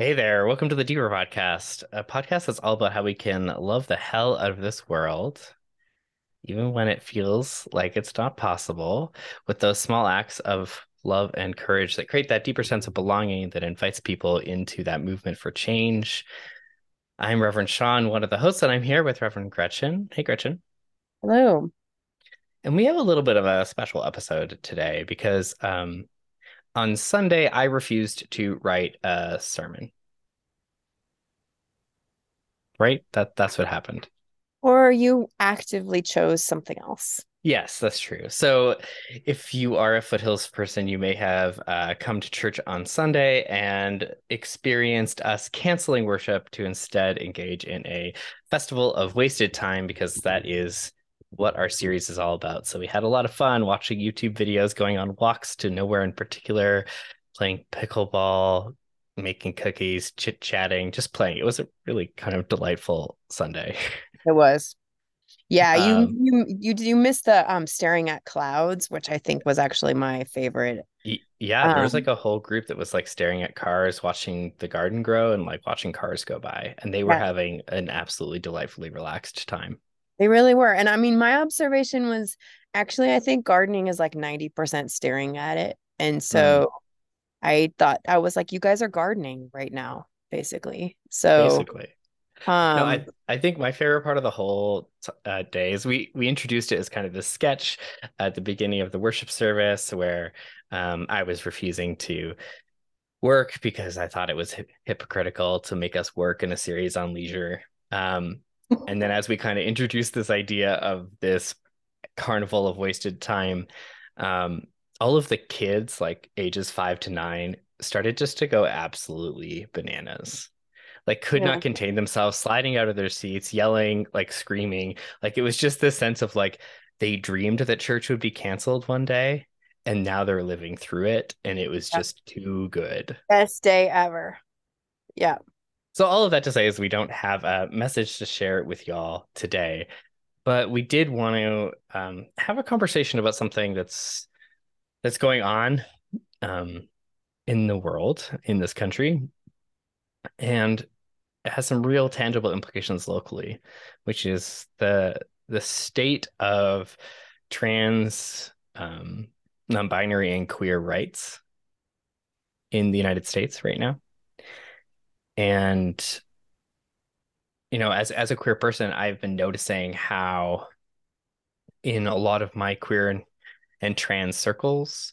Hey there, welcome to the Deeper Podcast, a podcast that's all about how we can love the hell out of this world, even when it feels like it's not possible, with those small acts of love and courage that create that deeper sense of belonging that invites people into that movement for change. I'm Reverend Sean, one of the hosts, and I'm here with Reverend Gretchen. Hey, Gretchen. Hello. And we have a little bit of a special episode today because um, on Sunday, I refused to write a sermon. Right? That that's what happened. Or you actively chose something else. Yes, that's true. So, if you are a foothills person, you may have uh, come to church on Sunday and experienced us canceling worship to instead engage in a festival of wasted time because that is what our series is all about. So, we had a lot of fun watching YouTube videos, going on walks to nowhere in particular, playing pickleball, making cookies, chit chatting, just playing. It was a really kind of delightful Sunday. It was. Yeah, you Um, you you you missed the um staring at clouds, which I think was actually my favorite. Yeah, there was Um like a whole group that was like staring at cars, watching the garden grow and like watching cars go by. And they were yeah, having an absolutely delightfully relaxed time. They really were. And I mean, my observation was actually I think gardening is like 90% staring at it. And Mm, so I thought I was like, you guys are gardening right now, basically. So basically. No, um I I think my favorite part of the whole uh, day is we we introduced it as kind of this sketch at the beginning of the worship service where um, I was refusing to work because I thought it was hip- hypocritical to make us work in a series on leisure. Um, and then as we kind of introduced this idea of this carnival of wasted time, um, all of the kids, like ages five to nine, started just to go absolutely bananas. Like, could yeah. not contain themselves, sliding out of their seats, yelling, like screaming. Like, it was just this sense of like they dreamed that church would be canceled one day, and now they're living through it, and it was Yeah. just too good. Best day ever. Yeah. So, all of that to say is we don't have a message to share with y'all today, but we did want to um, have a conversation about something that's that's going on um, in the world, in this country, and it has some real tangible implications locally, which is the the state of trans, um, non-binary, and queer rights in the United States right now. And you know, as as a queer person, I've been noticing how in a lot of my queer and, and trans circles,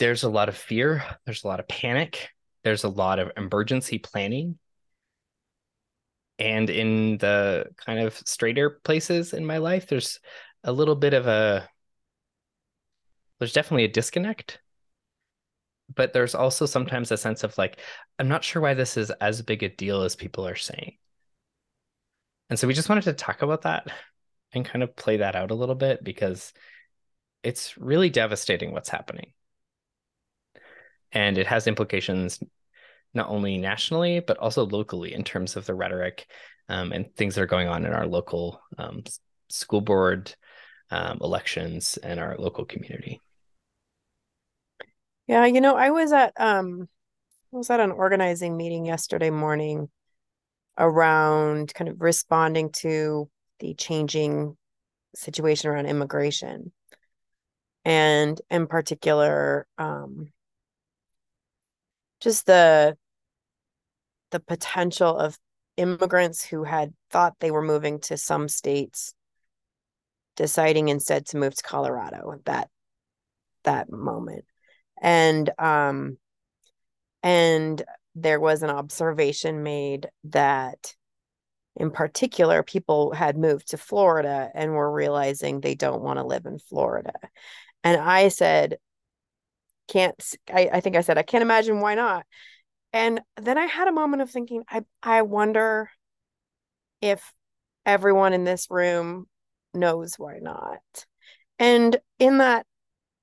there's a lot of fear, there's a lot of panic, there's a lot of emergency planning. And in the kind of straighter places in my life, there's a little bit of a there's definitely a disconnect, but there's also sometimes a sense of like, I'm not sure why this is as big a deal as people are saying. And so we just wanted to talk about that and kind of play that out a little bit because it's really devastating what's happening. And it has implications not only nationally, but also locally in terms of the rhetoric um, and things that are going on in our local um, school board um, elections and our local community. Yeah, you know, I was at um I was at an organizing meeting yesterday morning around kind of responding to the changing situation around immigration. And in particular, um, just the the potential of immigrants who had thought they were moving to some states deciding instead to move to Colorado at that that moment. And um and there was an observation made that in particular people had moved to Florida and were realizing they don't want to live in Florida. And I said, can't I, I think I said I can't imagine why not. And then I had a moment of thinking, I I wonder if everyone in this room knows why not. And in that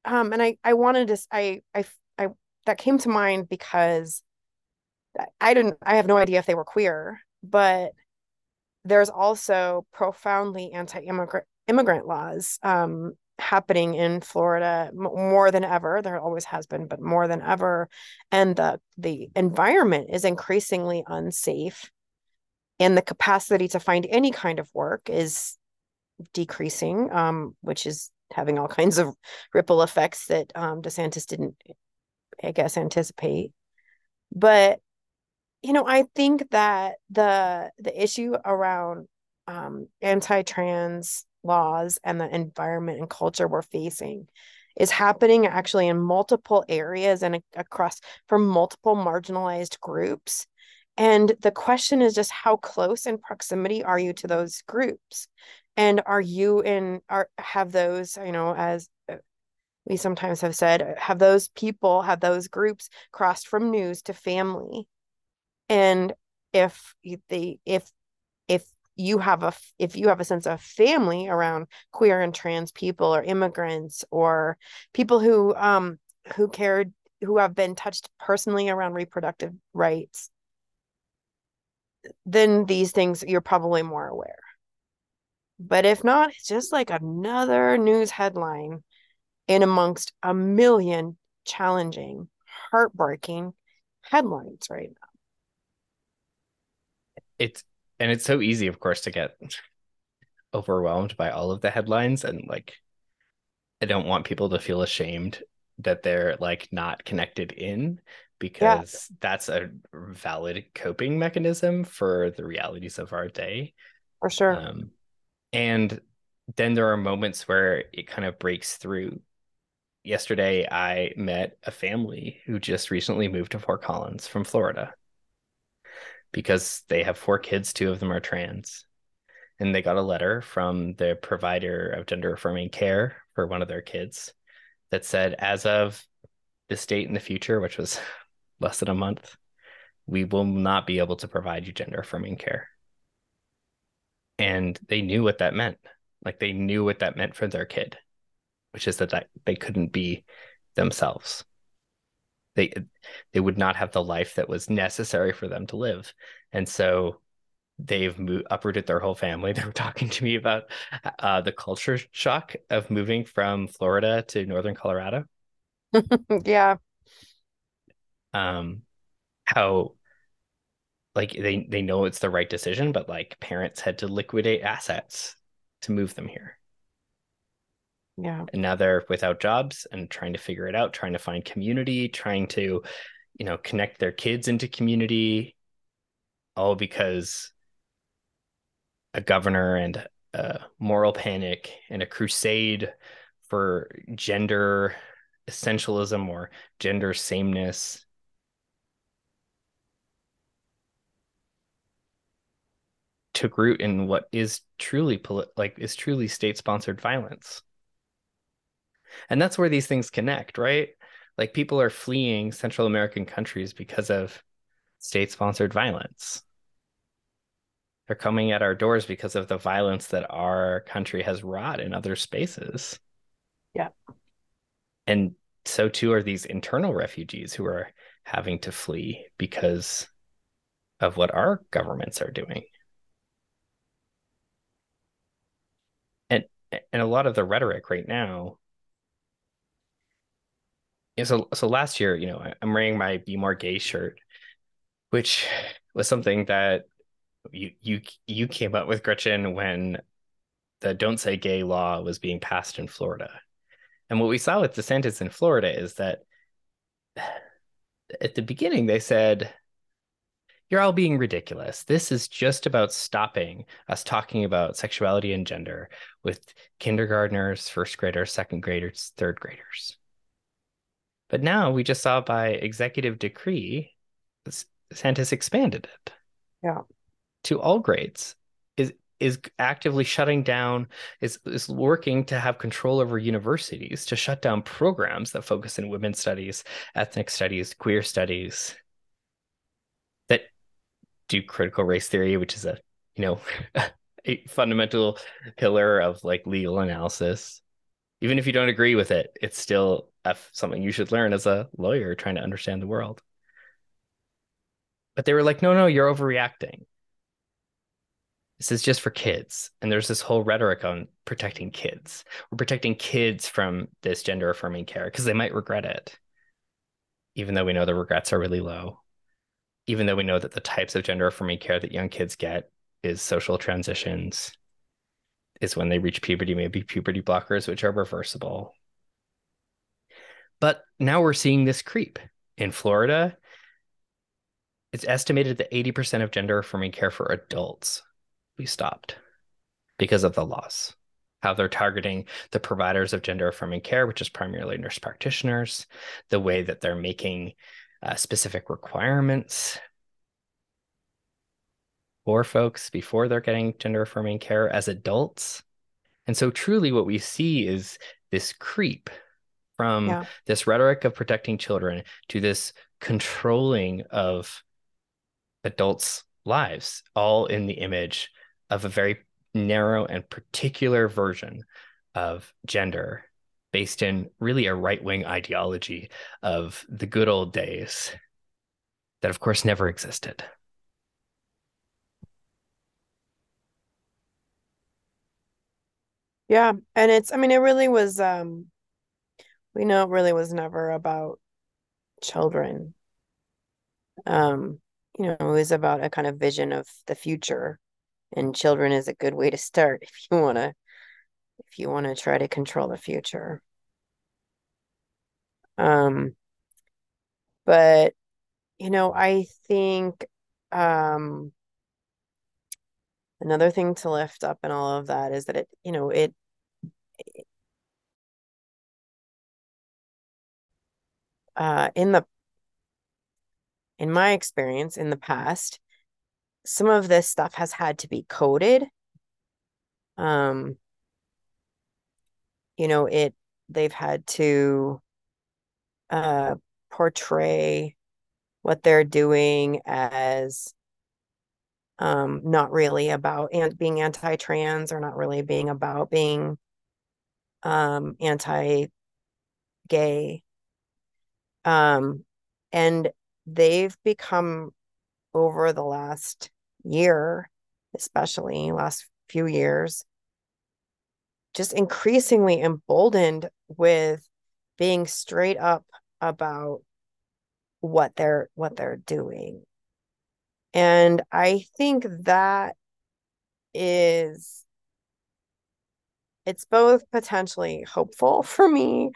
um and I I wanted to I I I that came to mind because I didn't I have no idea if they were queer, but there's also profoundly anti-immigrant immigrant laws um happening in Florida more than ever. There always has been, but more than ever. And the the environment is increasingly unsafe. And the capacity to find any kind of work is decreasing, um, which is having all kinds of ripple effects that um, DeSantis didn't, I guess, anticipate. But you know, I think that the the issue around um, anti-trans laws and the environment and culture we're facing is happening actually in multiple areas and across from multiple marginalized groups and the question is just how close in proximity are you to those groups and are you in are have those you know as uh, we sometimes have said have those people have those groups crossed from news to family? And if they if if you have a if you have a sense of family around queer and trans people or immigrants or people who um who cared who have been touched personally around reproductive rights then these things you're probably more aware but if not it's just like another news headline in amongst a million challenging heartbreaking headlines right now it's and it's so easy, of course, to get overwhelmed by all of the headlines and like I don't want people to feel ashamed that they're like not connected in because yeah. that's a valid coping mechanism for the realities of our day. For sure. Um, and then there are moments where it kind of breaks through. Yesterday, I met a family who just recently moved to Fort Collins from Florida because they have four kids, two of them are trans. And they got a letter from the provider of gender affirming care for one of their kids that said, as of this date in the future, which was less than a month, we will not be able to provide you gender affirming care. And they knew what that meant. Like they knew what that meant for their kid, which is that, that they couldn't be themselves. They they would not have the life that was necessary for them to live. And so they've moved, uprooted their whole family. They were talking to me about uh, the culture shock of moving from florida to northern colorado. Yeah. Um how like they they know it's the right decision but like parents had to liquidate assets to move them here yeah. And now they're without jobs and trying to figure it out, trying to find community, trying to, you know, connect their kids into community, all because a governor and a moral panic and a crusade for gender essentialism or gender sameness took root in what is truly poli- like is truly state sponsored violence and that's where these things connect, right? Like people are fleeing Central American countries because of state sponsored violence. They're coming at our doors because of the violence that our country has wrought in other spaces. Yeah. And so too are these internal refugees who are having to flee because of what our governments are doing. And a lot of the rhetoric right now yeah, so so last year, you know, I'm wearing my Be More Gay shirt, which was something that you you you came up with, Gretchen, when the Don't Say Gay law was being passed in Florida. And what we saw with the DeSantis in Florida is that at the beginning they said, You're all being ridiculous. This is just about stopping us talking about sexuality and gender with kindergartners, first graders, second graders, third graders. But now we just saw by executive decree, Santis expanded it. Yeah. To all grades. Is is actively shutting down, is is working to have control over universities to shut down programs that focus in women's studies, ethnic studies, queer studies, do critical race theory, which is a you know a fundamental pillar of like legal analysis even if you don't agree with it, it's still something you should learn as a lawyer trying to understand the world. But they were like, no, no, you're overreacting. this is just for kids. And there's this whole rhetoric on protecting kids. We're protecting kids from this gender affirming care because they might regret it, even though we know the regrets are really low. Even though we know that the types of gender affirming care that young kids get is social transitions, is when they reach puberty, maybe puberty blockers, which are reversible. But now we're seeing this creep in Florida. It's estimated that 80% of gender affirming care for adults we stopped because of the laws. How they're targeting the providers of gender affirming care, which is primarily nurse practitioners, the way that they're making uh, specific requirements for folks before they're getting gender affirming care as adults. And so, truly, what we see is this creep from yeah. this rhetoric of protecting children to this controlling of adults' lives, all in the image of a very narrow and particular version of gender based in really a right wing ideology of the good old days that, of course, never existed. Yeah. And it's, I mean, it really was, um, we know it really was never about children. Um, you know, it was about a kind of vision of the future and children is a good way to start if you want to if you want to try to control the future um but you know i think um another thing to lift up in all of that is that it you know it, it uh in the in my experience in the past some of this stuff has had to be coded. Um you know it they've had to uh portray what they're doing as um not really about and being anti-trans or not really being about being um anti-gay. Um and they've become over the last year, especially last few years, just increasingly emboldened with being straight up about what they're what they're doing. And I think that is it's both potentially hopeful for me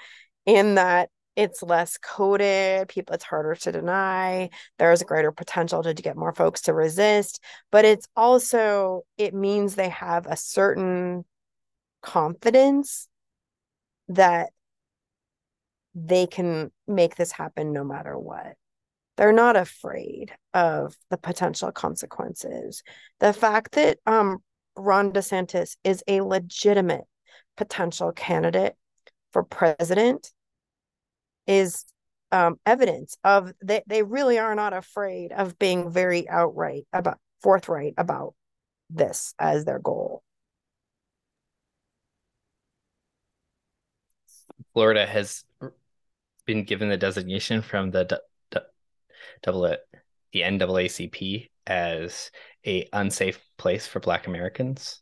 in that it's less coded people it's harder to deny there's a greater potential to, get more folks to resist but it's also it means they have a certain confidence that they can make this happen no matter what they're not afraid of the potential consequences the fact that um ron desantis is a legitimate potential candidate for president is um, evidence of that they really are not afraid of being very outright about forthright about this as their goal. Florida has been given the designation from the double the NAACP as a unsafe place for Black Americans.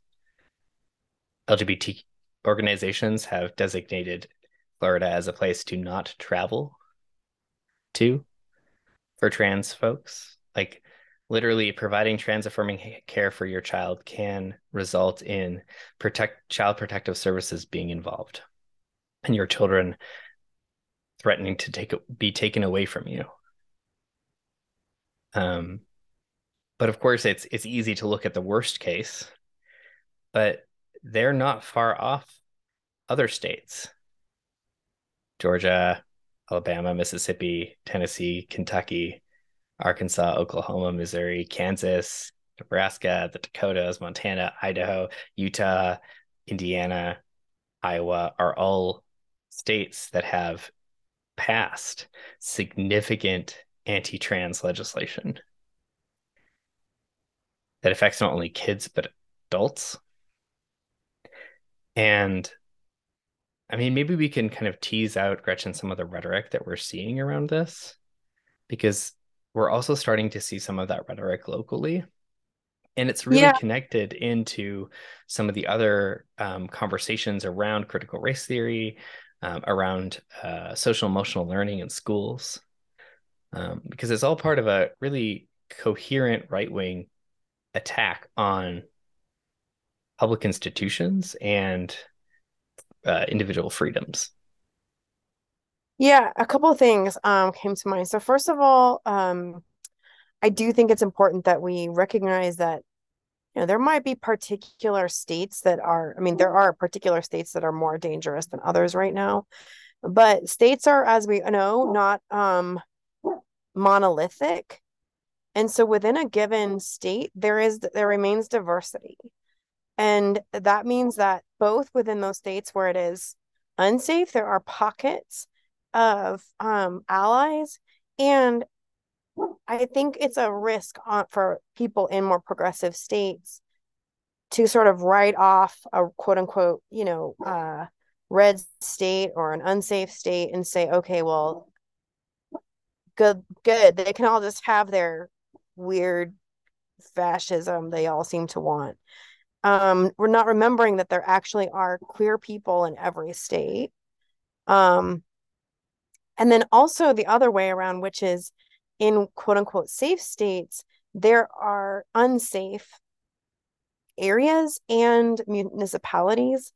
LGBT organizations have designated Florida as a place to not travel to for trans folks. Like literally providing trans affirming care for your child can result in protect child protective services being involved and your children threatening to take be taken away from you. Um but of course it's it's easy to look at the worst case, but they're not far off other states Georgia, Alabama, Mississippi, Tennessee, Kentucky, Arkansas, Oklahoma, Missouri, Kansas, Nebraska, the Dakotas, Montana, Idaho, Utah, Indiana, Iowa are all states that have passed significant anti trans legislation that affects not only kids, but adults. And I mean, maybe we can kind of tease out, Gretchen, some of the rhetoric that we're seeing around this, because we're also starting to see some of that rhetoric locally and it's really yeah. connected into some of the other um, conversations around critical race theory um, around uh, social emotional learning in schools um, because it's all part of a really coherent right-wing attack on public institutions and uh, individual freedoms. Yeah a couple of things um, came to mind. So first of all um, I do think it's important that we recognize that you know there might be particular states that are I mean there are particular states that are more dangerous than others right now. But states are as we know not um monolithic. And so within a given state there is there remains diversity. And that means that both within those states where it is unsafe there are pockets of um, allies and I think it's a risk on, for people in more progressive states to sort of write off a quote unquote, you know, uh, red state or an unsafe state and say, okay, well, good, good. They can all just have their weird fascism they all seem to want. Um, we're not remembering that there actually are queer people in every state. Um, and then also the other way around, which is in quote unquote safe states, there are unsafe areas and municipalities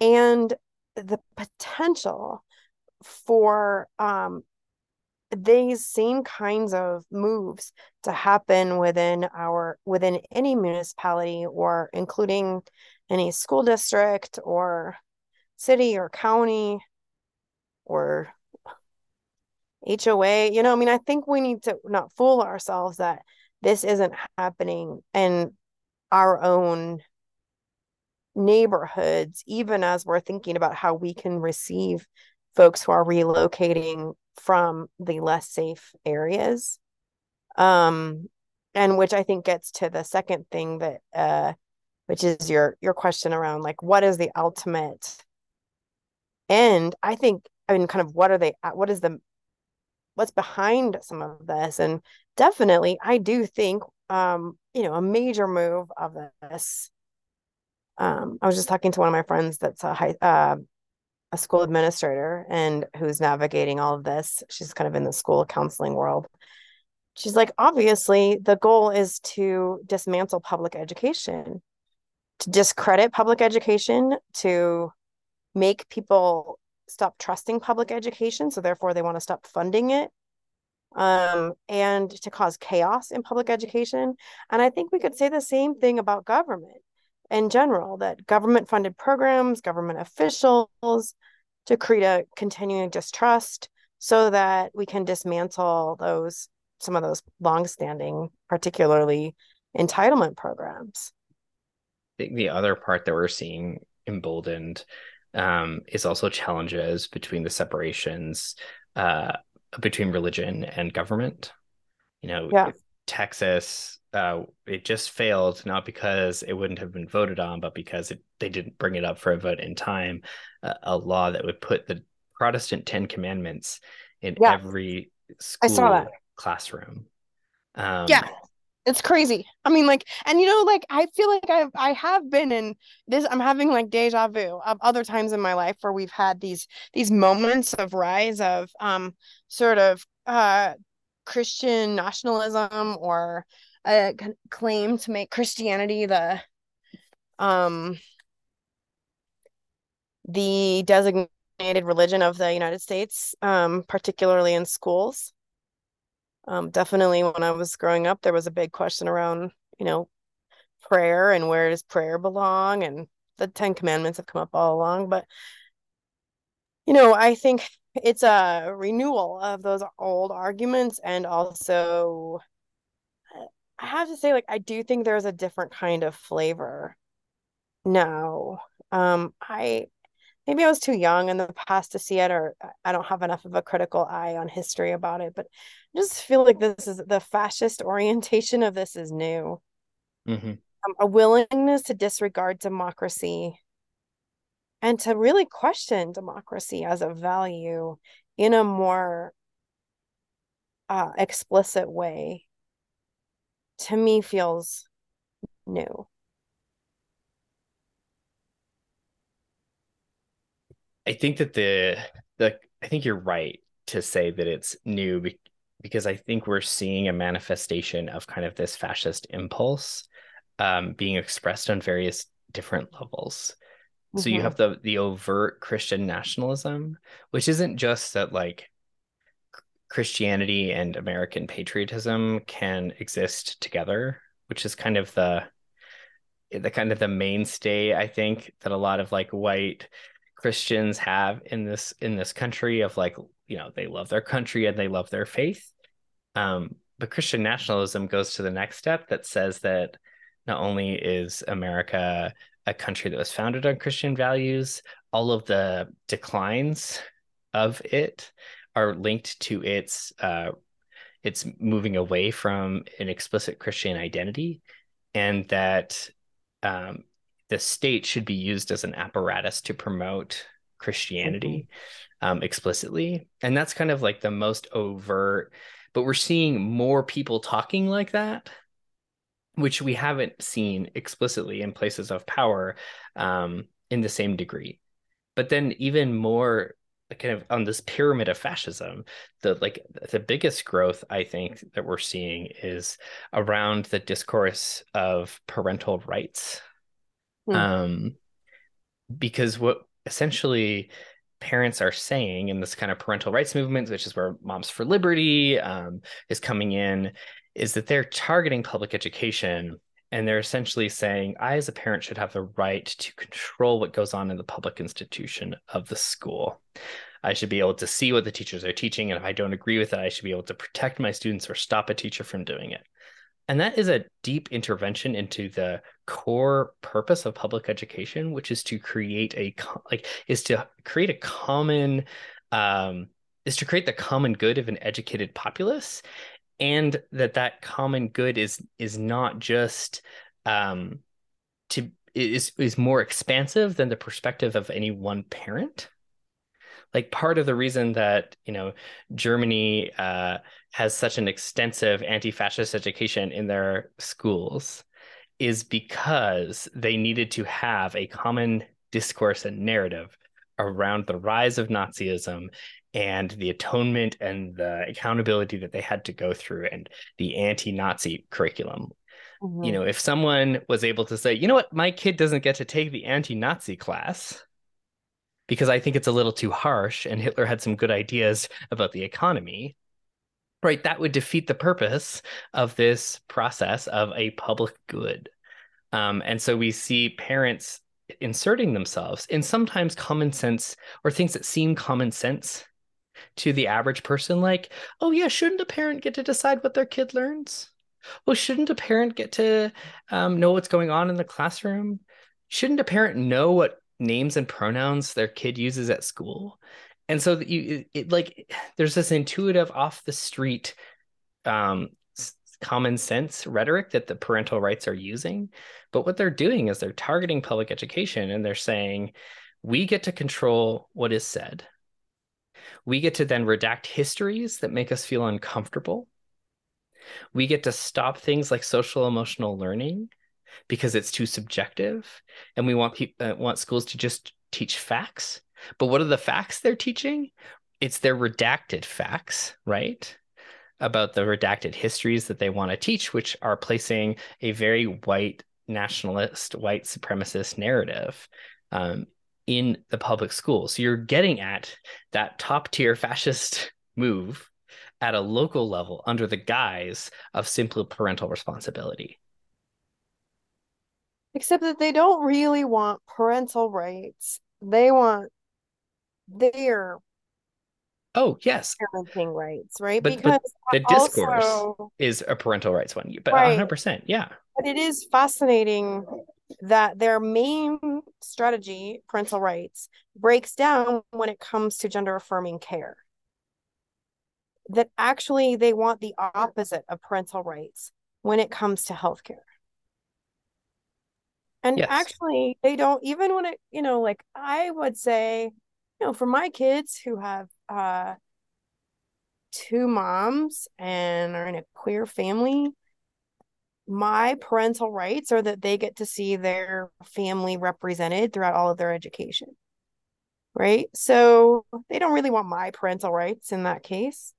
and the potential for um, these same kinds of moves to happen within our within any municipality or including any school district or city or county or HOA. You know, I mean, I think we need to not fool ourselves that this isn't happening in our own neighborhoods, even as we're thinking about how we can receive folks who are relocating from the less safe areas. Um, and which I think gets to the second thing that uh which is your your question around like what is the ultimate end i think i mean kind of what are they what is the what's behind some of this and definitely i do think um you know a major move of this um i was just talking to one of my friends that's a high uh, a school administrator and who's navigating all of this. She's kind of in the school counseling world. She's like obviously the goal is to dismantle public education to discredit public education to make people stop trusting public education so therefore they want to stop funding it um, and to cause chaos in public education. And i think we could say the same thing about government in general that government funded programs government officials to create a continuing distrust so that we can dismantle those some of those long-standing particularly entitlement programs. I think the other part that we're seeing emboldened um, is also challenges between the separations uh, between religion and government. You know, yeah. Texas, uh, it just failed not because it wouldn't have been voted on, but because it, they didn't bring it up for a vote in time. Uh, a law that would put the Protestant Ten Commandments in yeah. every school classroom. Um, yeah, it's crazy. I mean, like, and you know, like, I feel like I've I have been in this. I'm having like deja vu of other times in my life where we've had these these moments of rise of um sort of uh Christian nationalism or a claim to make Christianity the um the designated religion of the United States, um, particularly in schools um, definitely when I was growing up, there was a big question around, you know, prayer and where does prayer belong? And the Ten Commandments have come up all along. But, you know, I think it's a renewal of those old arguments. And also, I have to say, like, I do think there's a different kind of flavor now. Um, I maybe I was too young in the past to see it, or I don't have enough of a critical eye on history about it. But I just feel like this is the fascist orientation of this is new. Mm-hmm. Um, a willingness to disregard democracy and to really question democracy as a value in a more uh, explicit way to me feels new? I think that the the I think you're right to say that it's new because I think we're seeing a manifestation of kind of this fascist impulse um, being expressed on various different levels. Mm-hmm. So you mm-hmm. have the the overt Christian nationalism, which isn't just that like Christianity and American patriotism can exist together, which is kind of the the kind of the mainstay I think that a lot of like white Christians have in this in this country of like you know they love their country and they love their faith. Um, but Christian nationalism goes to the next step that says that not only is America a country that was founded on Christian values, all of the declines of it are linked to its uh, its moving away from an explicit Christian identity, and that um, the state should be used as an apparatus to promote Christianity mm-hmm. um, explicitly. And that's kind of like the most overt, but we're seeing more people talking like that, which we haven't seen explicitly in places of power um, in the same degree. But then, even more kind of on this pyramid of fascism the like the biggest growth i think that we're seeing is around the discourse of parental rights mm. um, because what essentially parents are saying in this kind of parental rights movement, which is where Moms for Liberty um, is coming in, is that they're targeting public education and they're essentially saying, I, as a parent, should have the right to control what goes on in the public institution of the school. I should be able to see what the teachers are teaching. And if I don't agree with it, I should be able to protect my students or stop a teacher from doing it. And that is a deep intervention into the core purpose of public education, which is to create a like is to create a common um, is to create the common good of an educated populace, and that that common good is is not just um, to is is more expansive than the perspective of any one parent. Like part of the reason that you know Germany uh, has such an extensive anti-fascist education in their schools is because they needed to have a common discourse and narrative around the rise of Nazism and the atonement and the accountability that they had to go through and the anti-Nazi curriculum. Mm-hmm. You know, if someone was able to say, you know what, my kid doesn't get to take the anti-Nazi class, because I think it's a little too harsh and Hitler had some good ideas about the economy, right? That would defeat the purpose of this process of a public good. Um, and so we see parents inserting themselves in sometimes common sense or things that seem common sense to the average person, like, oh, yeah, shouldn't a parent get to decide what their kid learns? Well, shouldn't a parent get to um, know what's going on in the classroom? Shouldn't a parent know what names and pronouns their kid uses at school and so you it, it, like there's this intuitive off the street um common sense rhetoric that the parental rights are using but what they're doing is they're targeting public education and they're saying we get to control what is said. We get to then redact histories that make us feel uncomfortable. We get to stop things like social emotional learning because it's too subjective and we want people uh, want schools to just teach facts but what are the facts they're teaching? It's their redacted facts right? About the redacted histories that they want to teach which are placing a very white nationalist white supremacist narrative um, in the public school so you're getting at that top tier fascist move at a local level under the guise of simple parental responsibility. Except that they don't really want parental rights. They want their Oh yes, parenting rights, right? But, because but the discourse also, is a parental rights one, but hundred percent, yeah. But it is fascinating that their main strategy, parental rights, breaks down when it comes to gender affirming care. That actually they want the opposite of parental rights when it comes to healthcare. And yes. actually, they don't even when it, you know, like I would say, you know, for my kids who have uh two moms and are in a queer family, my parental rights are that they get to see their family represented throughout all of their education. Right. So they don't really want my parental rights in that case.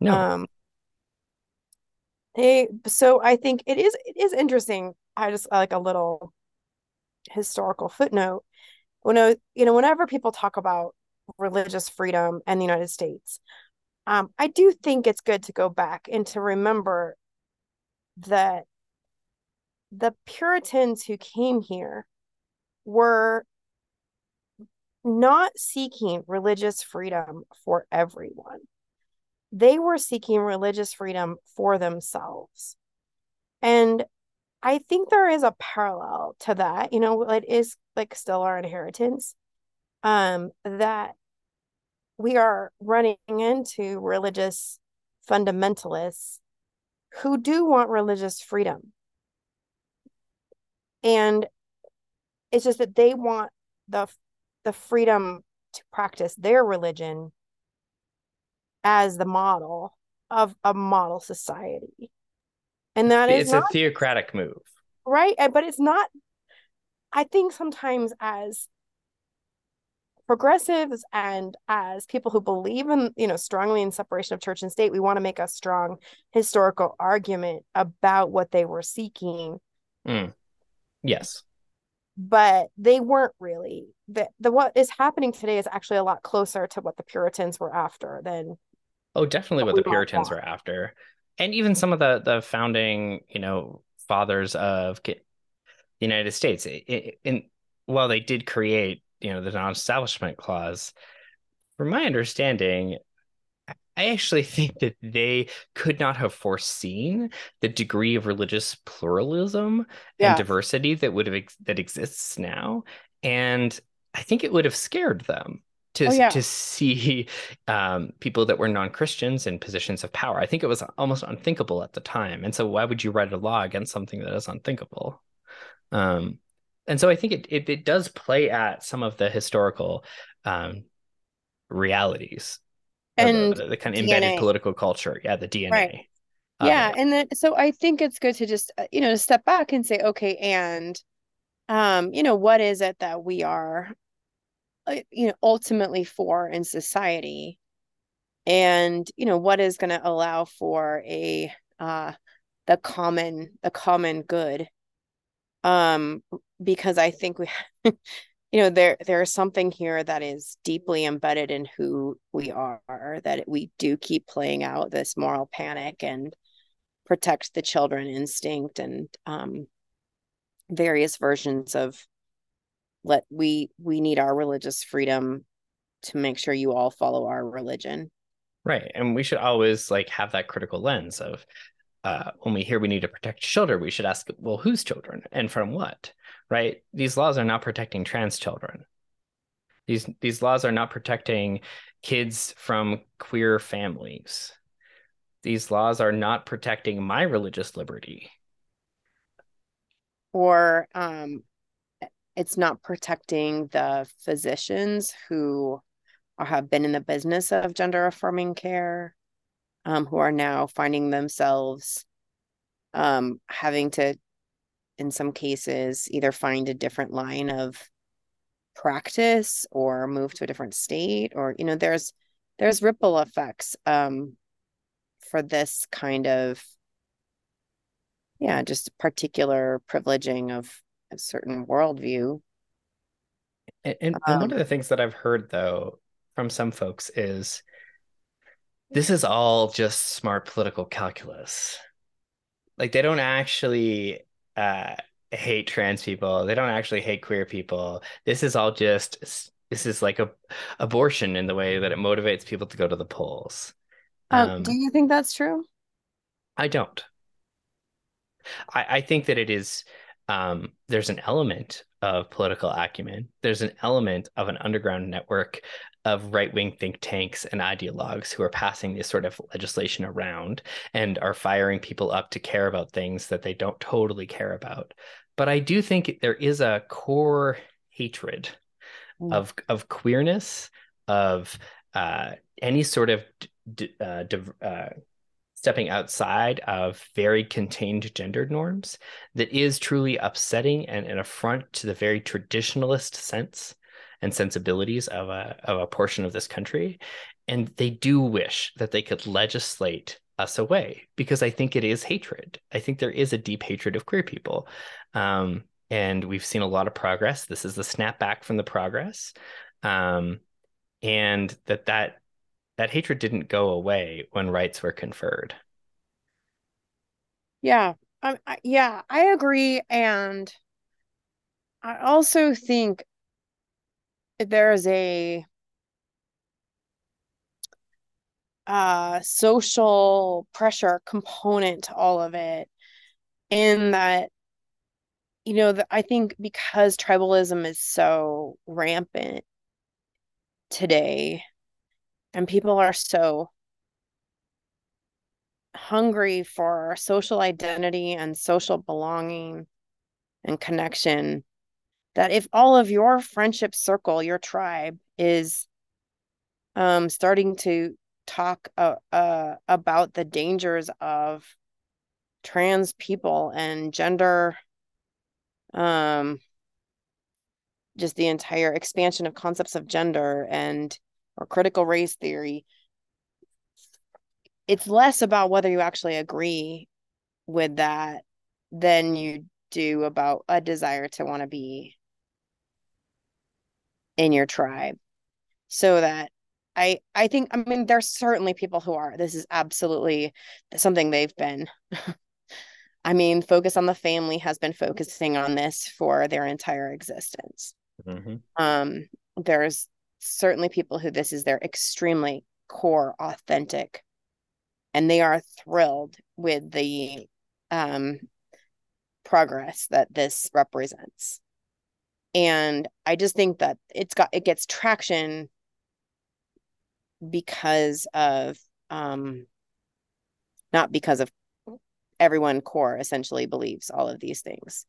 No. Um they so I think it is it is interesting. I just like a little historical footnote. When I, you know, whenever people talk about religious freedom in the United States, um, I do think it's good to go back and to remember that the Puritans who came here were not seeking religious freedom for everyone. They were seeking religious freedom for themselves. And I think there is a parallel to that. You know, it is like still our inheritance. Um, that we are running into religious fundamentalists who do want religious freedom. And it's just that they want the the freedom to practice their religion as the model of a model society. And that it's is not, a theocratic move. Right. But it's not, I think sometimes as progressives and as people who believe in you know strongly in separation of church and state we want to make a strong historical argument about what they were seeking mm. yes but they weren't really the, the what is happening today is actually a lot closer to what the puritans were after than oh definitely what, what the puritans were after and even some of the the founding you know fathers of the united states in while they did create you know the non-establishment clause from my understanding I actually think that they could not have foreseen the degree of religious pluralism yeah. and diversity that would have that exists now, and I think it would have scared them to oh, yeah. to see um, people that were non Christians in positions of power. I think it was almost unthinkable at the time, and so why would you write a law against something that is unthinkable? Um, and so I think it, it, it does play at some of the historical um, realities and the, the, kind of embedded political culture. Yeah, the DNA. Right. Yeah, and then so I think it's good to just uh, you know step back and say, okay, and um, you know, what is it that we are, you know, ultimately for in society, and you know, what is going to allow for a uh, the common the common good? Um because i think we you know there there's something here that is deeply embedded in who we are that we do keep playing out this moral panic and protect the children instinct and um various versions of let we we need our religious freedom to make sure you all follow our religion right and we should always like have that critical lens of uh, when we hear we need to protect children, we should ask, well, whose children and from what, right? These laws are not protecting trans children. These these laws are not protecting kids from queer families. These laws are not protecting my religious liberty. Or um, it's not protecting the physicians who have been in the business of gender affirming care um, who are now finding themselves um, having to, in some cases, either find a different line of practice or move to a different state, or you know, there's there's ripple effects um, for this kind of yeah, just particular privileging of a certain worldview. And, and, um, and one of the things that I've heard though from some folks is this is all just smart political calculus. Like they don't actually uh, hate trans people. They don't actually hate queer people. This is all just this is like a abortion in the way that it motivates people to go to the polls. Um, um, do you think that's true? I don't. I, I think that it is. Um, there's an element of political acumen. There's an element of an underground network of right wing think tanks and ideologues who are passing this sort of legislation around and are firing people up to care about things that they don't totally care about. But I do think there is a core hatred mm. of of queerness, of uh, any sort of d- uh, uh, stepping outside of very contained gendered norms that is truly upsetting and an affront to the very traditionalist sense and sensibilities of a of a portion of this country and they do wish that they could legislate us away because I think it is hatred. I think there is a deep hatred of queer people. Um, and we've seen a lot of progress. This is the snapback from the progress. Um, and that that that hatred didn't go away when rights were conferred. Yeah. Um, yeah, I agree and I also think there's a uh, social pressure component to all of it in that you know the, i think because tribalism is so rampant today and people are so hungry for social identity and social belonging and connection that if all of your friendship circle your tribe is um starting to talk uh, uh, about the dangers of trans people and gender um just the entire expansion of concepts of gender and or critical race theory it's less about whether you actually agree with that than you do about a desire to want to be in your tribe so that I I think I mean there's certainly people who are. This is absolutely something they've been I mean, Focus on the Family has been focusing on this for their entire existence. Mm-hmm. Um, there's certainly people who this is their extremely core, authentic, and they are thrilled with the um, progress that this represents. And I just think that it's got it gets traction because of um not because of everyone core essentially believes all of these things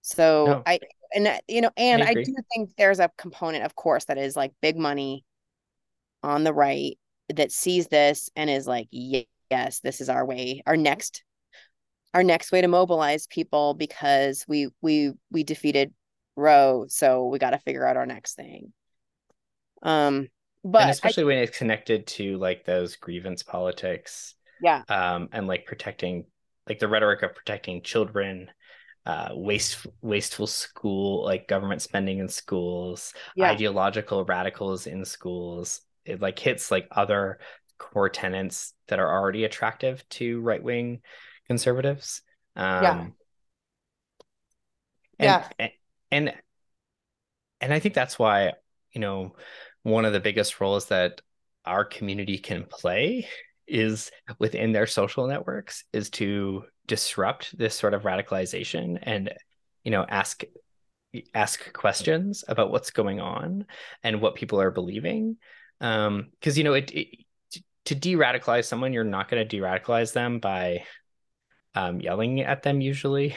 so no. i and you know and I, I, do think there's a component of course that is like big money on the right that sees this and is like yes this is our way our next our next way to mobilize people because we we we defeated roe so we got to figure out our next thing. Um but and especially I, when it's connected to like those grievance politics yeah. um and like protecting like the rhetoric of protecting children uh waste wasteful school like government spending in schools yeah. ideological radicals in schools. It like hits like other core tenets that are already attractive to right-wing conservatives. Um yeah and, yeah. and, and and i think that's why you know one of the biggest roles that our community can play is within their social networks is to disrupt this sort of radicalization and you know ask ask questions about what's going on and what people are believing. Um because you know it, it to de-radicalize someone you're not going to de-radicalize them by um, yelling at them usually.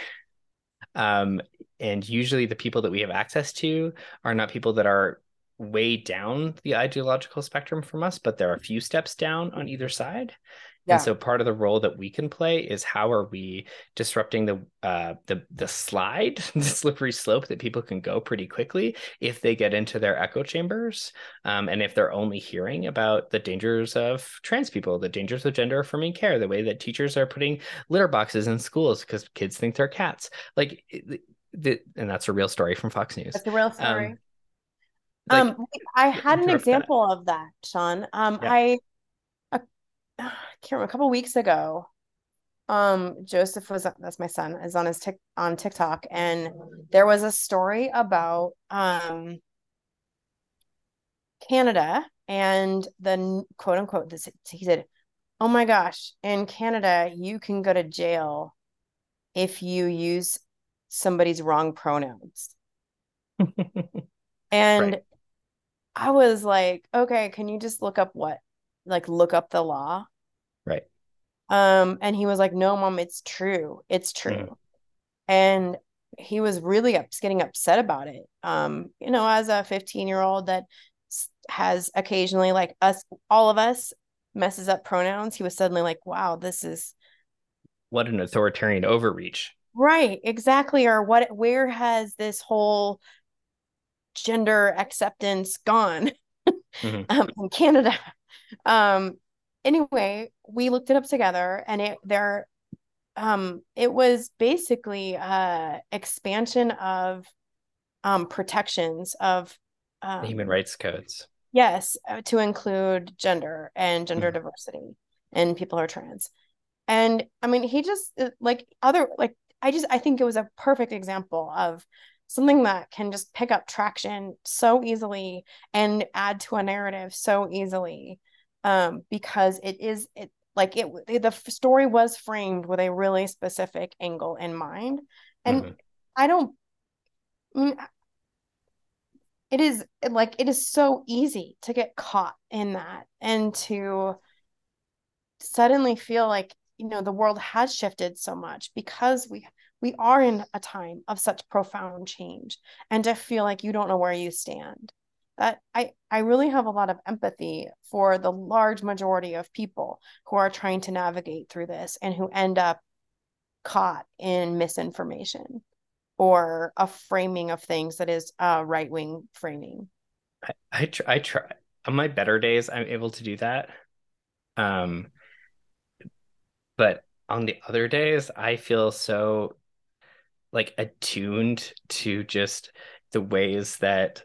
Um, and usually the people that we have access to are not people that are way down the ideological spectrum from us, but there are a few steps down on either side. Yeah. And so part of the role that we can play is how are we disrupting the uh, the the slide, the slippery slope that people can go pretty quickly if they get into their echo chambers, um, and if they're only hearing about the dangers of trans people, the dangers of gender affirming care, the way that teachers are putting litter boxes in schools because kids think they're cats, like. The, and that's a real story from Fox News. That's a real story. Um, like, um, I had an example that. of that, Sean. Um, yeah. I, I can't remember a couple weeks ago. Um, Joseph was that's my son is on his tick on TikTok, and there was a story about um Canada and the quote unquote this he said, "Oh my gosh, in Canada you can go to jail if you use somebody's wrong pronouns." and right. I was like, okay, can you just look up what, like, look up the law? Right. Um, and he was like, no, mom, it's true. It's true. Mm. And he was really up, getting upset about it. Um, you know, as a 15 year old that has occasionally, like us, all of us messes up pronouns, he was suddenly like, wow, this is what an authoritarian overreach. Right, exactly. Or what where has this whole gender acceptance gone mm-hmm. um, in Canada? Um anyway, we looked it up together and it there um it was basically uh expansion of um protections of um, human rights codes yes uh, to include gender and gender mm. diversity and people are trans and i mean he just uh, like other like i just i think it was a perfect example of something that can just pick up traction so easily and add to a narrative so easily um, because it is it like it the story was framed with a really specific angle in mind and mm-hmm. i don't I mean, it is like it is so easy to get caught in that and to suddenly feel like you know the world has shifted so much because we we are in a time of such profound change and to feel like you don't know where you stand that I, I really have a lot of empathy for the large majority of people who are trying to navigate through this and who end up caught in misinformation or a framing of things that is uh, right wing framing. I, I, try, I try on my better days, I'm able to do that. Um, but on the other days, I feel so like attuned to just the ways that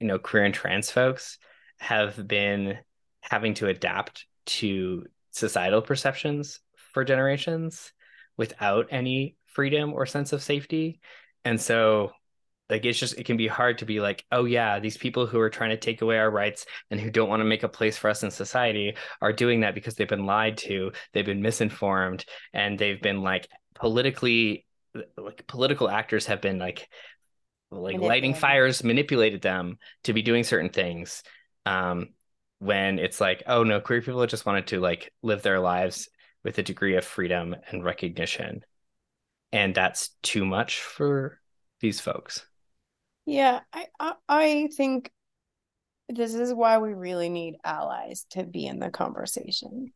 you know queer and trans folks have been having to adapt to societal perceptions for generations without any freedom or sense of safety. And so like it's just it can be hard to be like oh yeah these people who are trying to take away our rights and who don't want to make a place for us in society are doing that because they've been lied to they've been misinformed and they've been like politically like political actors have been like like lighting fires manipulated them to be doing certain things um when it's like oh no queer people just wanted to like live their lives with a degree of freedom and recognition. And that's too much for these folks. Yeah i i, I think this is why we really need allies to be in the conversation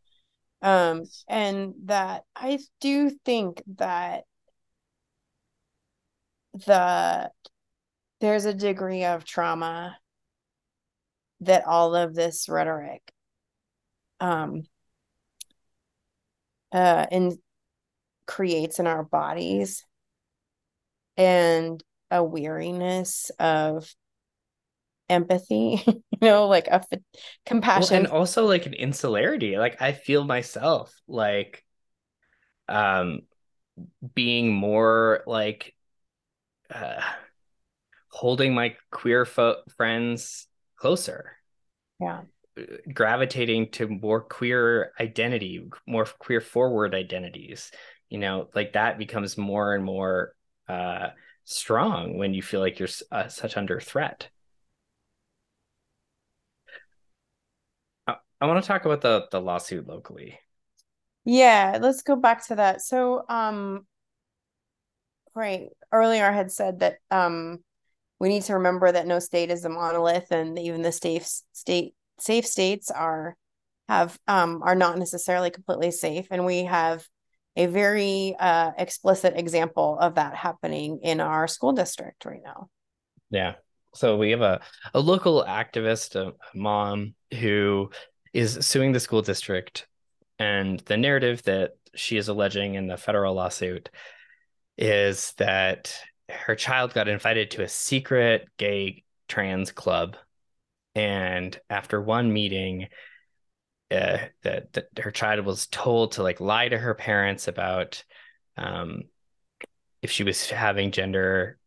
um and that i do think that the there's a degree of trauma that all of this rhetoric um uh and creates in our bodies and a weariness of empathy you know like a f- compassion well, and also like an insularity like i feel myself like um being more like uh holding my queer fo- friends closer. Yeah. Gravitating to more queer identity, more queer forward identities. You know, like that becomes more and more uh, strong when you feel like you're uh, such under threat. I, want to talk about the the lawsuit locally. Yeah, let's go back to that. So, um, right earlier I had said that um we need to remember that no state is a monolith and even the safe state safe states are have um are not necessarily completely safe and we have a very uh, explicit example of that happening in our school district right now yeah so we have a, a local activist a, a mom who is suing the school district and the narrative that she is alleging in the federal lawsuit is that her child got invited to a secret gay trans club. And after one meeting uh, that, that her child was told to like lie to her parents about um, if she was having gender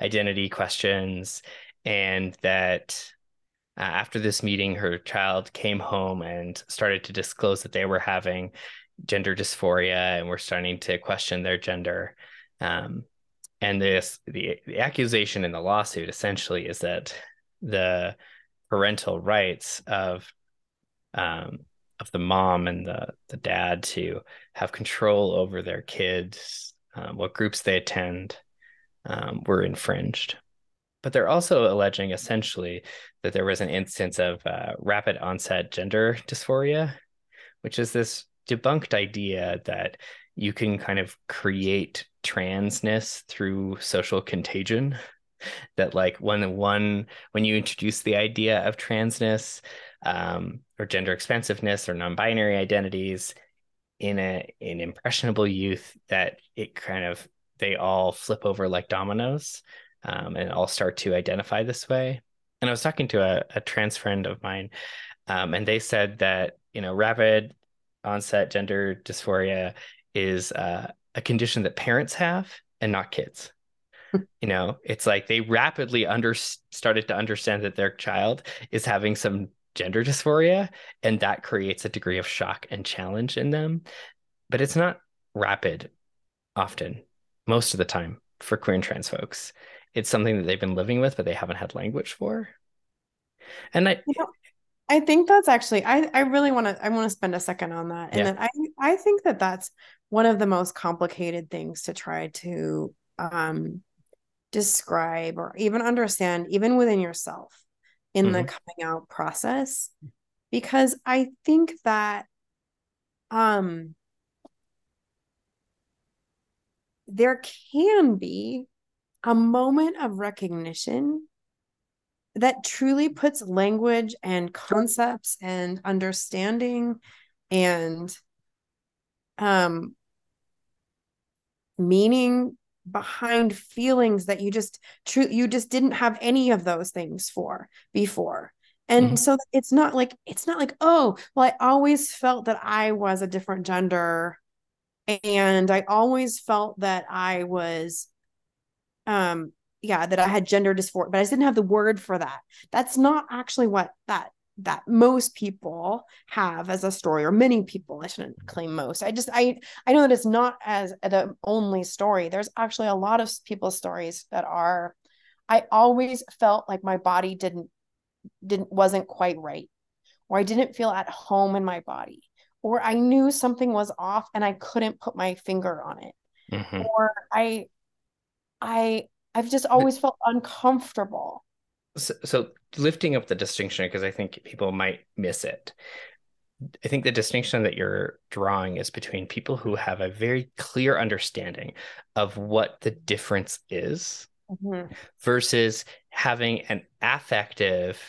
identity questions and that uh, after this meeting her child came home and started to disclose that they were having gender dysphoria and were starting to question their gender um, and this the the accusation in the lawsuit essentially is that the parental rights of um, of the mom and the the dad to have control over their kids, um, what groups they attend, um, were infringed. But they're also alleging essentially that there was an instance of uh, rapid onset gender dysphoria, which is this debunked idea that you can kind of create transness through social contagion. That like when one when you introduce the idea of transness um, or gender expansiveness or non-binary identities in a in impressionable youth that it kind of they all flip over like dominoes um, and all start to identify this way. And i was talking to a, a trans friend of mine um, and they said that you know rapid onset gender dysphoria is uh, a condition that parents have and not kids. You know it's like they rapidly under started to understand that their child is having some gender dysphoria and that creates a degree of shock and challenge in them. But it's not rapid often most of the time for queer and trans folks it's something that they've been living with but they haven't had language for and i you know, i think that's actually i i really want to i want to spend a second on that and yeah. then i i think that that's one of the most complicated things to try to um describe or even understand even within yourself in mm-hmm. the coming out process because i think that um there can be a moment of recognition that truly puts language and concepts and understanding and um meaning behind feelings that you just true you just didn't have any of those things for before and mm-hmm. so it's not like it's not like oh well i always felt that i was a different gender and i always felt that i was um yeah that i had gender dysphoria but i didn't have the word for that. That's not actually what that that most people have as a story or many people i shouldn't claim most. I just i i know that it's not as the only story. There's actually a lot of people's stories that are i always felt like my body didn't didn't wasn't quite right or i didn't feel at home in my body or i knew something was off and i couldn't put my finger on it mm-hmm. or i i i've just always felt uncomfortable so, so lifting up the distinction because I think people might miss it. I think the distinction that you're drawing is between people who have a very clear understanding of what the difference is mm-hmm. versus having an affective,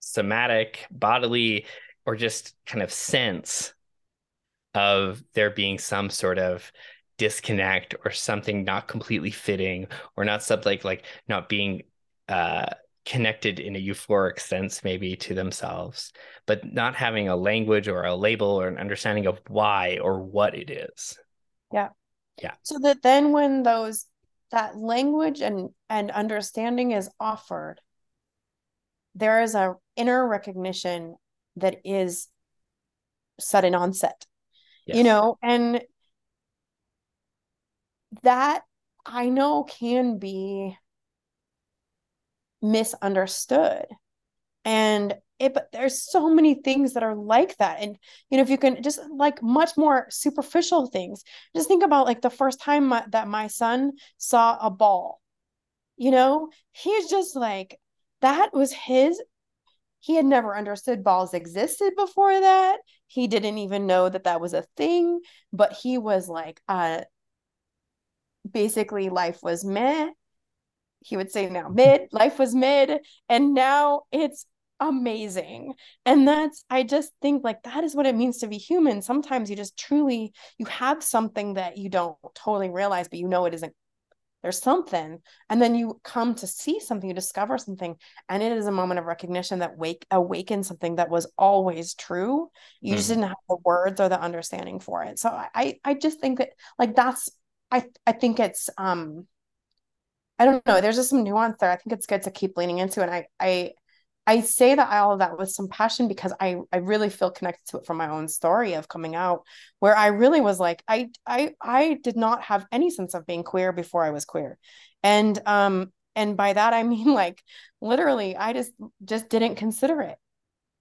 somatic, bodily, or just kind of sense of there being some sort of disconnect or something not completely fitting or not something like like not being uh connected in a euphoric sense maybe to themselves but not having a language or a label or an understanding of why or what it is. Yeah. Yeah. So that then when those that language and and understanding is offered there is a inner recognition that is sudden onset yes. you know and that i know can be misunderstood. And it but there's so many things that are like that. And you know if you can just like much more superficial things just think about like the first time my, that my son saw a ball you know? He's just like that was his he had never understood balls existed before that. He didn't even know that that was a thing but he was like uh basically life was meh. He would say now mid life was mid and now it's amazing. And that's i just think like that is what it means to be human. Sometimes you just truly you have something that you don't totally realize but you know it isn't. There's something. And then you come to see something you discover something and it is a moment of recognition that wake awakens something that was always true. You mm. just didn't have the words or the understanding for it. So i i just think that like that's i i think it's um I don't know. There's just some nuance there. I think it's good to keep leaning into. And I I I say that all of that with some passion because I I really feel connected to it from my own story of coming out, where I really was like I I I did not have any sense of being queer before I was queer, and um and by that I mean like literally I just just didn't consider it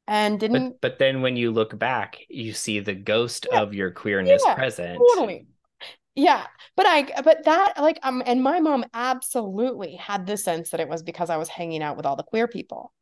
and didn't. But, but then when you look back, you see the ghost yeah. of your queerness yeah, present. Totally yeah but i but that like um and my mom absolutely had the sense that it was because i was hanging out with all the queer people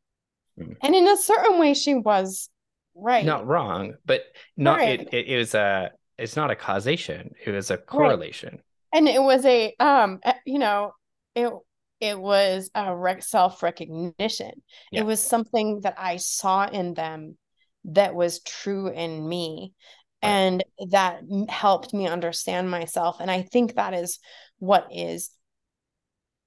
mm. and in a certain way she was right not wrong but not right. it, it, it was a it's not a causation it was a correlation right. and it was a um eh, you know it it was a self-recognition yeah. it was something that i saw in them that was true in me and that helped me understand myself and i think that is what is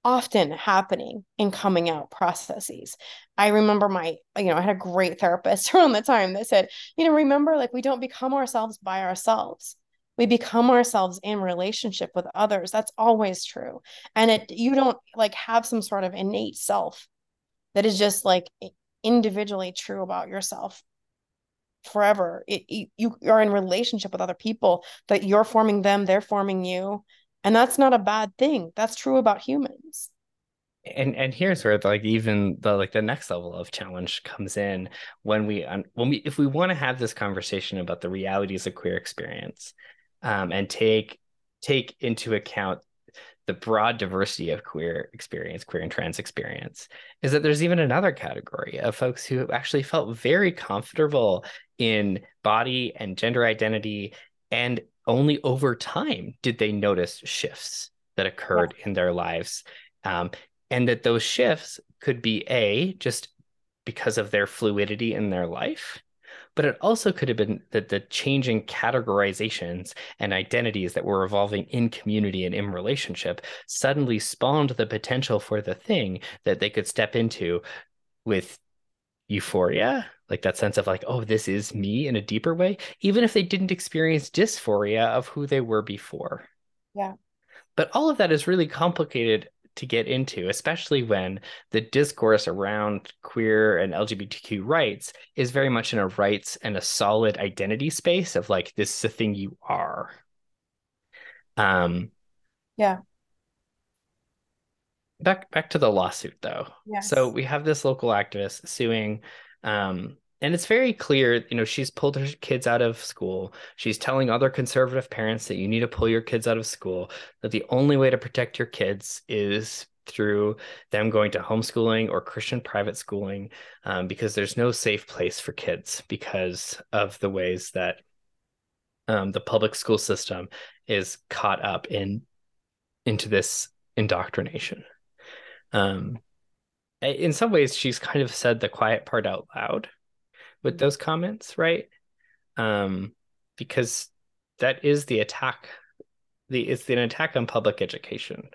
often happening in coming out processes. I remember my, you know, I had a great therapist around the time that said, you know, remember, like, we don't become ourselves by ourselves. We become ourselves in relationship with others. That's always true. And it, you don't like have some sort of innate self that is just like individually true about yourself forever. It, you, you are in relationship with other people that you're forming them, they're forming you and that's not a bad thing that's true about humans and and here's where like even the like the next level of challenge comes in when we when we if we want to have this conversation about the realities of queer experience um, and take take into account the broad diversity of queer experience, queer and trans experience, is that there's even another category of folks who actually felt very comfortable in body and gender identity and only over time did they notice shifts that occurred yeah. in their lives. Um, and that those shifts could be A, just because of their fluidity in their life, but it also could have been that the changing categorizations and identities that were evolving in community and in relationship suddenly spawned the potential for the thing that they could step into with euphoria like that sense of like oh this is me in a deeper way even if they didn't experience dysphoria of who they were before. Yeah. But all of that is really complicated to get into especially when the discourse around queer and lgbtq rights is very much in a rights and a solid identity space of like this is a thing you are. Um yeah. Back back to the lawsuit though. Yes. so we have this local activist suing um and it's very clear you know she's pulled her kids out of school. She's telling other conservative parents that you need to pull your kids out of school that the only way to protect your kids is through them going to homeschooling or christian private schooling um, because there's no safe place for kids because of the ways that um, the public school system is caught up in into this indoctrination. Um, in some ways she's kind of said the quiet part out loud with those comments, right? Um, because that is the attack. The it's an attack on public education.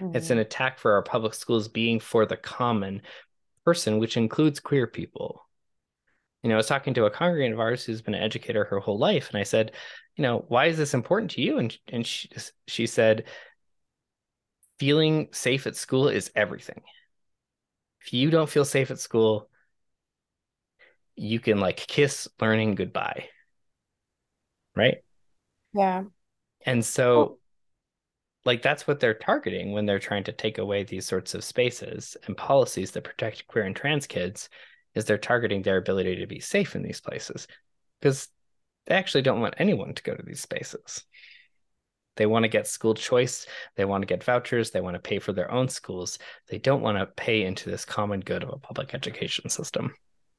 Mm-hmm. It's an attack for our public schools being for the common person, which includes queer people. You know, I was talking to a congregant of ours who's been an educator her whole life, and I said, you know, why is this important to you? And and she she said, feeling safe at school is everything. If you don't feel safe at school, you can like kiss learning goodbye. Right? Yeah. And so like that's what they're targeting when they're trying to take away these sorts of spaces and policies that protect queer and trans kids is they're targeting their ability to be safe in these places because they actually don't want anyone to go to these spaces. They want to get school choice. They want to get vouchers. They want to pay for their own schools. They don't want to pay into this common good of a public education system.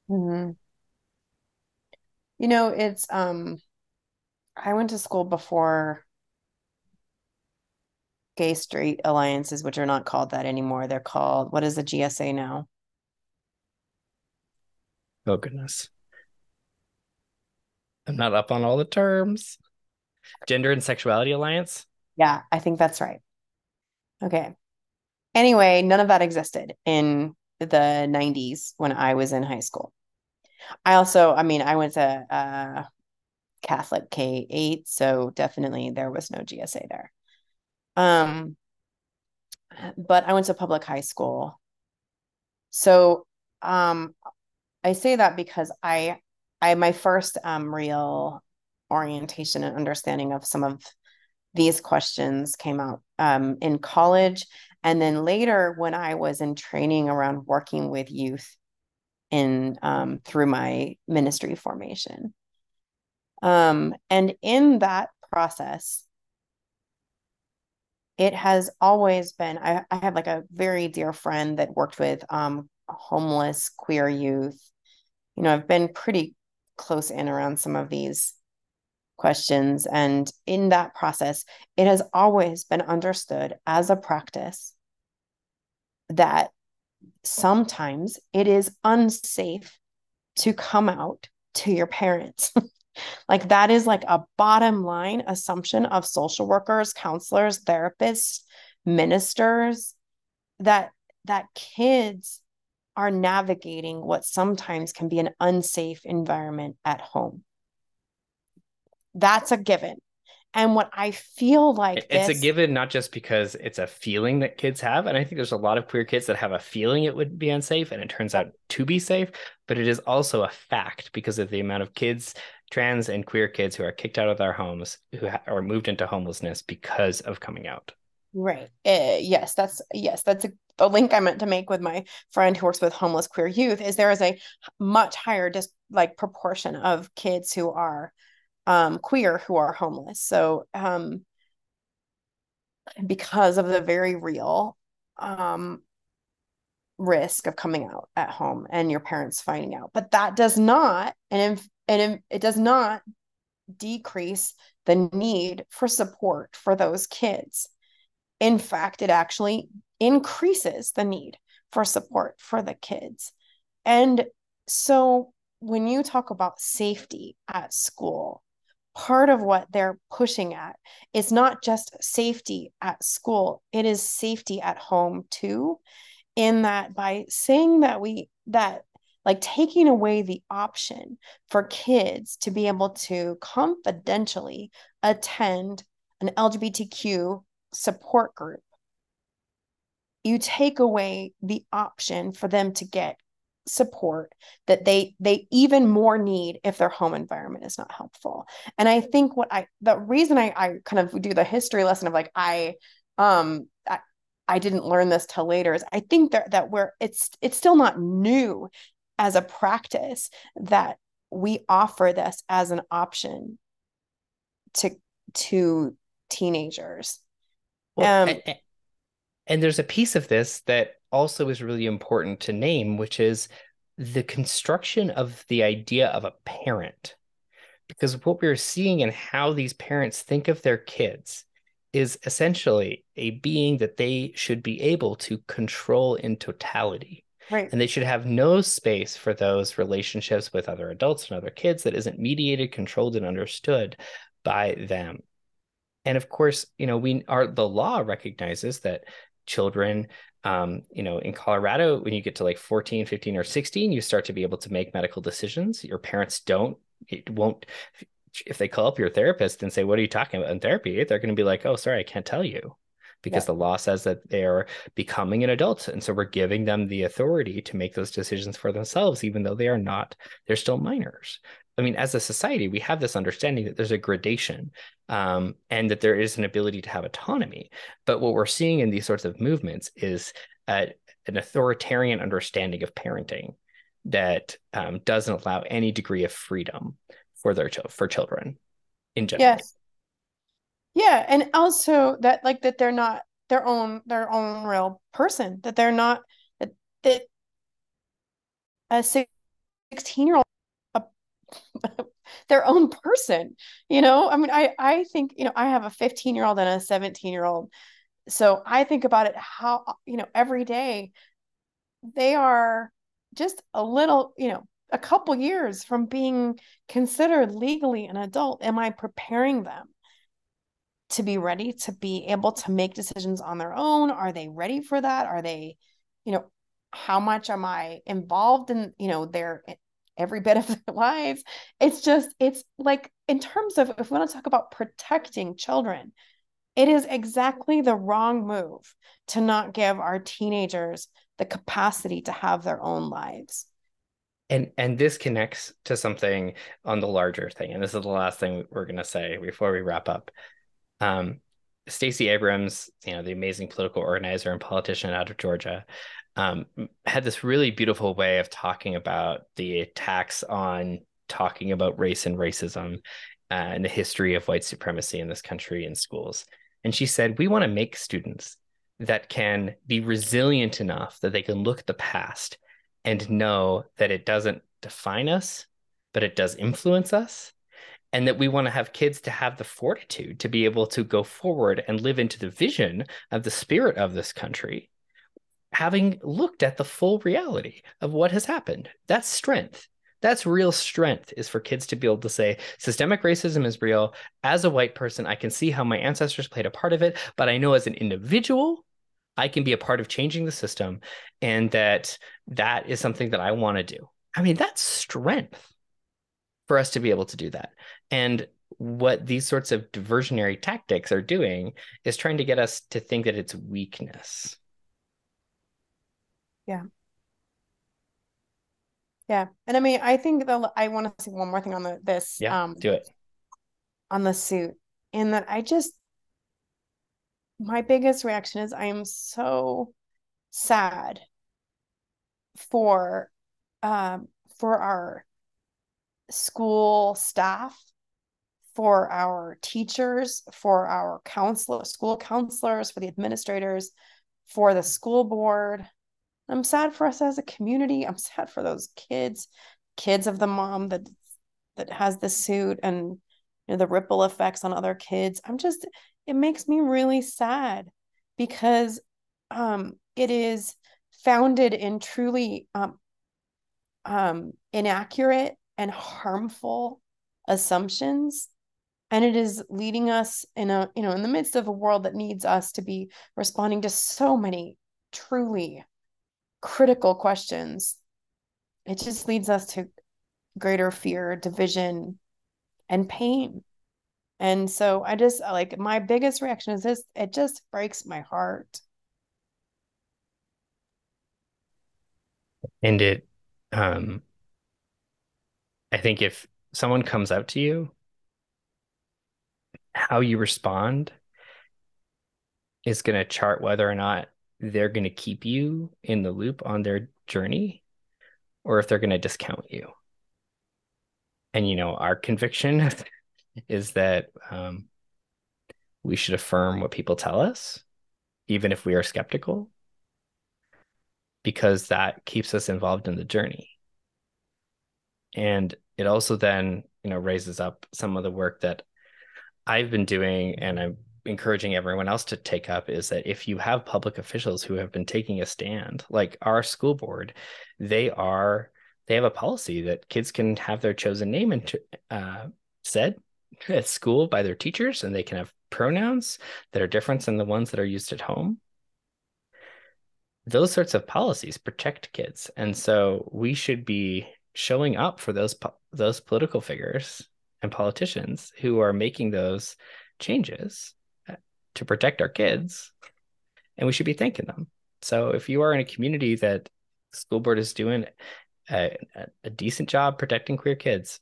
Mm-hmm. You know, it's um I went to school before gay straight alliances, which are not called that anymore. They're called what is the GSA now? Oh goodness. I'm not up on all the terms. Gender and Sexuality Alliance? Yeah, I think that's right. Okay. Anyway, none of that existed in the 90s when I was in high school. I also, I mean, I went to uh, Catholic K eight, so definitely there was no GSA there. Um, but I went to public high school, so um, I say that because I, I my first um real orientation and understanding of some of these questions came out um, in college and then later when i was in training around working with youth in um, through my ministry formation. Um, and in that process it has always been I, I have like a very dear friend that worked with um homeless queer youth. You know i've been pretty close in around some of these questions and in that process it has always been understood as a practice that sometimes it is unsafe to come out to your parents Like that is like a bottom line assumption of social workers, counselors, therapists, ministers that that kids are navigating what sometimes can be an unsafe environment at home. That's a given. And what I feel like it's this, a given, not just because it's a feeling that kids have. And I think there's a lot of queer kids that have a feeling it would be unsafe and it turns out to be safe, but it is also a fact because of the amount of kids, trans and queer kids who are kicked out of their homes who ha- or moved into homelessness because of coming out. Right. Uh, yes, that's yes, that's a, the link I meant to make with my friend who works with homeless queer youth is there is a much higher just like proportion of kids who are um, queer who are homeless. So, um, because of the very real um, risk of coming out at home and your parents finding out, but that does not, and if, and if, it does not decrease the need for support for those kids. In fact, it actually increases the need for support for the kids. And so when you talk about safety at school, part of what they're pushing at. Is not just safety at school it is safety at home too in that by saying that we that like taking away the option for kids to be able to confidentially attend an lgbtq support group you take away the option for them to get support that they they even more need if their home environment is not helpful. And i think what i the reason i i kind of do the history lesson of like i um i, I didn't learn this till later is i think that that we're it's it's still not new as a practice that we offer this as an option to to teenagers. Well, um, and, and there's a piece of this that also is really important to name, which is the construction of the idea of a parent. Because what we're seeing and how these parents think of their kids is essentially a being that they should be able to control in totality. Right. And they should have no space for those relationships with other adults and other kids that isn't mediated, controlled, and understood by them. And of course, you know, we are the law recognizes that children um, you know in colorado when you get to like 14 15 or 16 you start to be able to make medical decisions. Your parents don't it won't if they call up your therapist and say what are you talking about in therapy? they're going to be like oh sorry i can't tell you. Because yeah. the law says that they're becoming an adult and so we're giving them the authority to make those decisions for themselves even though they are not they're still minors I mean, as a society, we have this understanding that there's a gradation um, and that there is an ability to have autonomy. But what we're seeing in these sorts of movements is an authoritarian understanding of parenting that um, doesn't allow any degree of freedom for their ch- for children in general. Yes. Yeah, and also that like that they're not their own their own real person that they're not that, that a 16 year old their own person you know? I mean i i think you know i have a 15 year old and a 17 year old so i think about it how you know every day they are just a little you know a couple years from being considered legally an adult am i preparing them to be ready to be able to make decisions on their own? Are they ready for that? Are they you know how much am i involved in you know their every bit of their lives. It's just, it's like, in terms of if we want to talk about protecting children, it is exactly the wrong move to not give our teenagers the capacity to have their own lives. And and this connects to something on the larger thing. And this is the last thing we're going to say before we wrap up. Um, Stacey Abrams, you know, the amazing political organizer and politician out of Georgia, um, had this really beautiful way of talking about the attacks on talking about race and racism uh, and the history of white supremacy in this country in schools. And she said, We want to make students that can be resilient enough that they can look at the past and know that it doesn't define us, but it does influence us. And that we want to have kids to have the fortitude to be able to go forward and live into the vision of the spirit of this country, having looked at the full reality of what has happened. That's strength. That's real strength is for kids to be able to say systemic racism is real. As a white person, I can see how my ancestors played a part of it, but I know as an individual, I can be a part of changing the system and that that is something that I want to do. I mean, that's strength for us to be able to do that. And what these sorts of diversionary tactics are doing is trying to get us to think that it's weakness. Yeah. Yeah. And I mean, I think that I want to say one more thing on the this yeah, um do it. On the suit. And that I just my biggest reaction is I am so sad for um for our school staff for our teachers for our counselor school counselors for the administrators for the school board i'm sad for us as a community. I'm sad for those kids kids of the mom that that has the suit and you know the ripple effects on other kids. I'm just it makes me really sad because um, it is founded in truly um, um, inaccurate and harmful assumptions. And it is leading us in a you know in the midst of a world that needs us to be responding to so many truly critical questions it just leads us to greater fear division and pain and so I just like my biggest reaction is this it just breaks my heart. And it um I think if someone comes out to you, how you respond is going to chart whether or not they're going to keep you in the loop on their journey or if they're going to discount you. And you know, our conviction is that um, we should affirm what people tell us, even if we are skeptical, because that keeps us involved in the journey. And it also then, you know, raises up some of the work that I've been doing and I'm encouraging everyone else to take up is that if you have public officials who have been taking a stand, like our school board, they are they have a policy that kids can have their chosen name and uh, said at school by their teachers and they can have pronouns that are different than the ones that are used at home. Those sorts of policies protect kids and so we should be showing up for those those political figures and politicians who are making those changes to protect our kids and we should be thanking them so if you are in a community that school board is doing a, a decent job protecting queer kids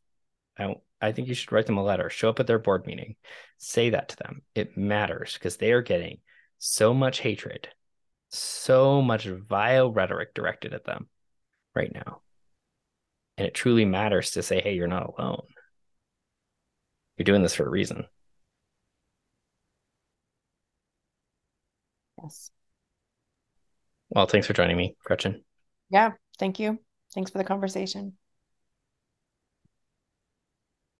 I, I think you should write them a letter, show up at their board meeting, say that to them. It matters because they are getting so much hatred, so much vile rhetoric directed at them right now. And it truly matters to say, hey, you're not alone. You're doing this for a reason. Yes. Well, thanks for joining me, Gretchen. Yeah, thank you. Thanks for the conversation.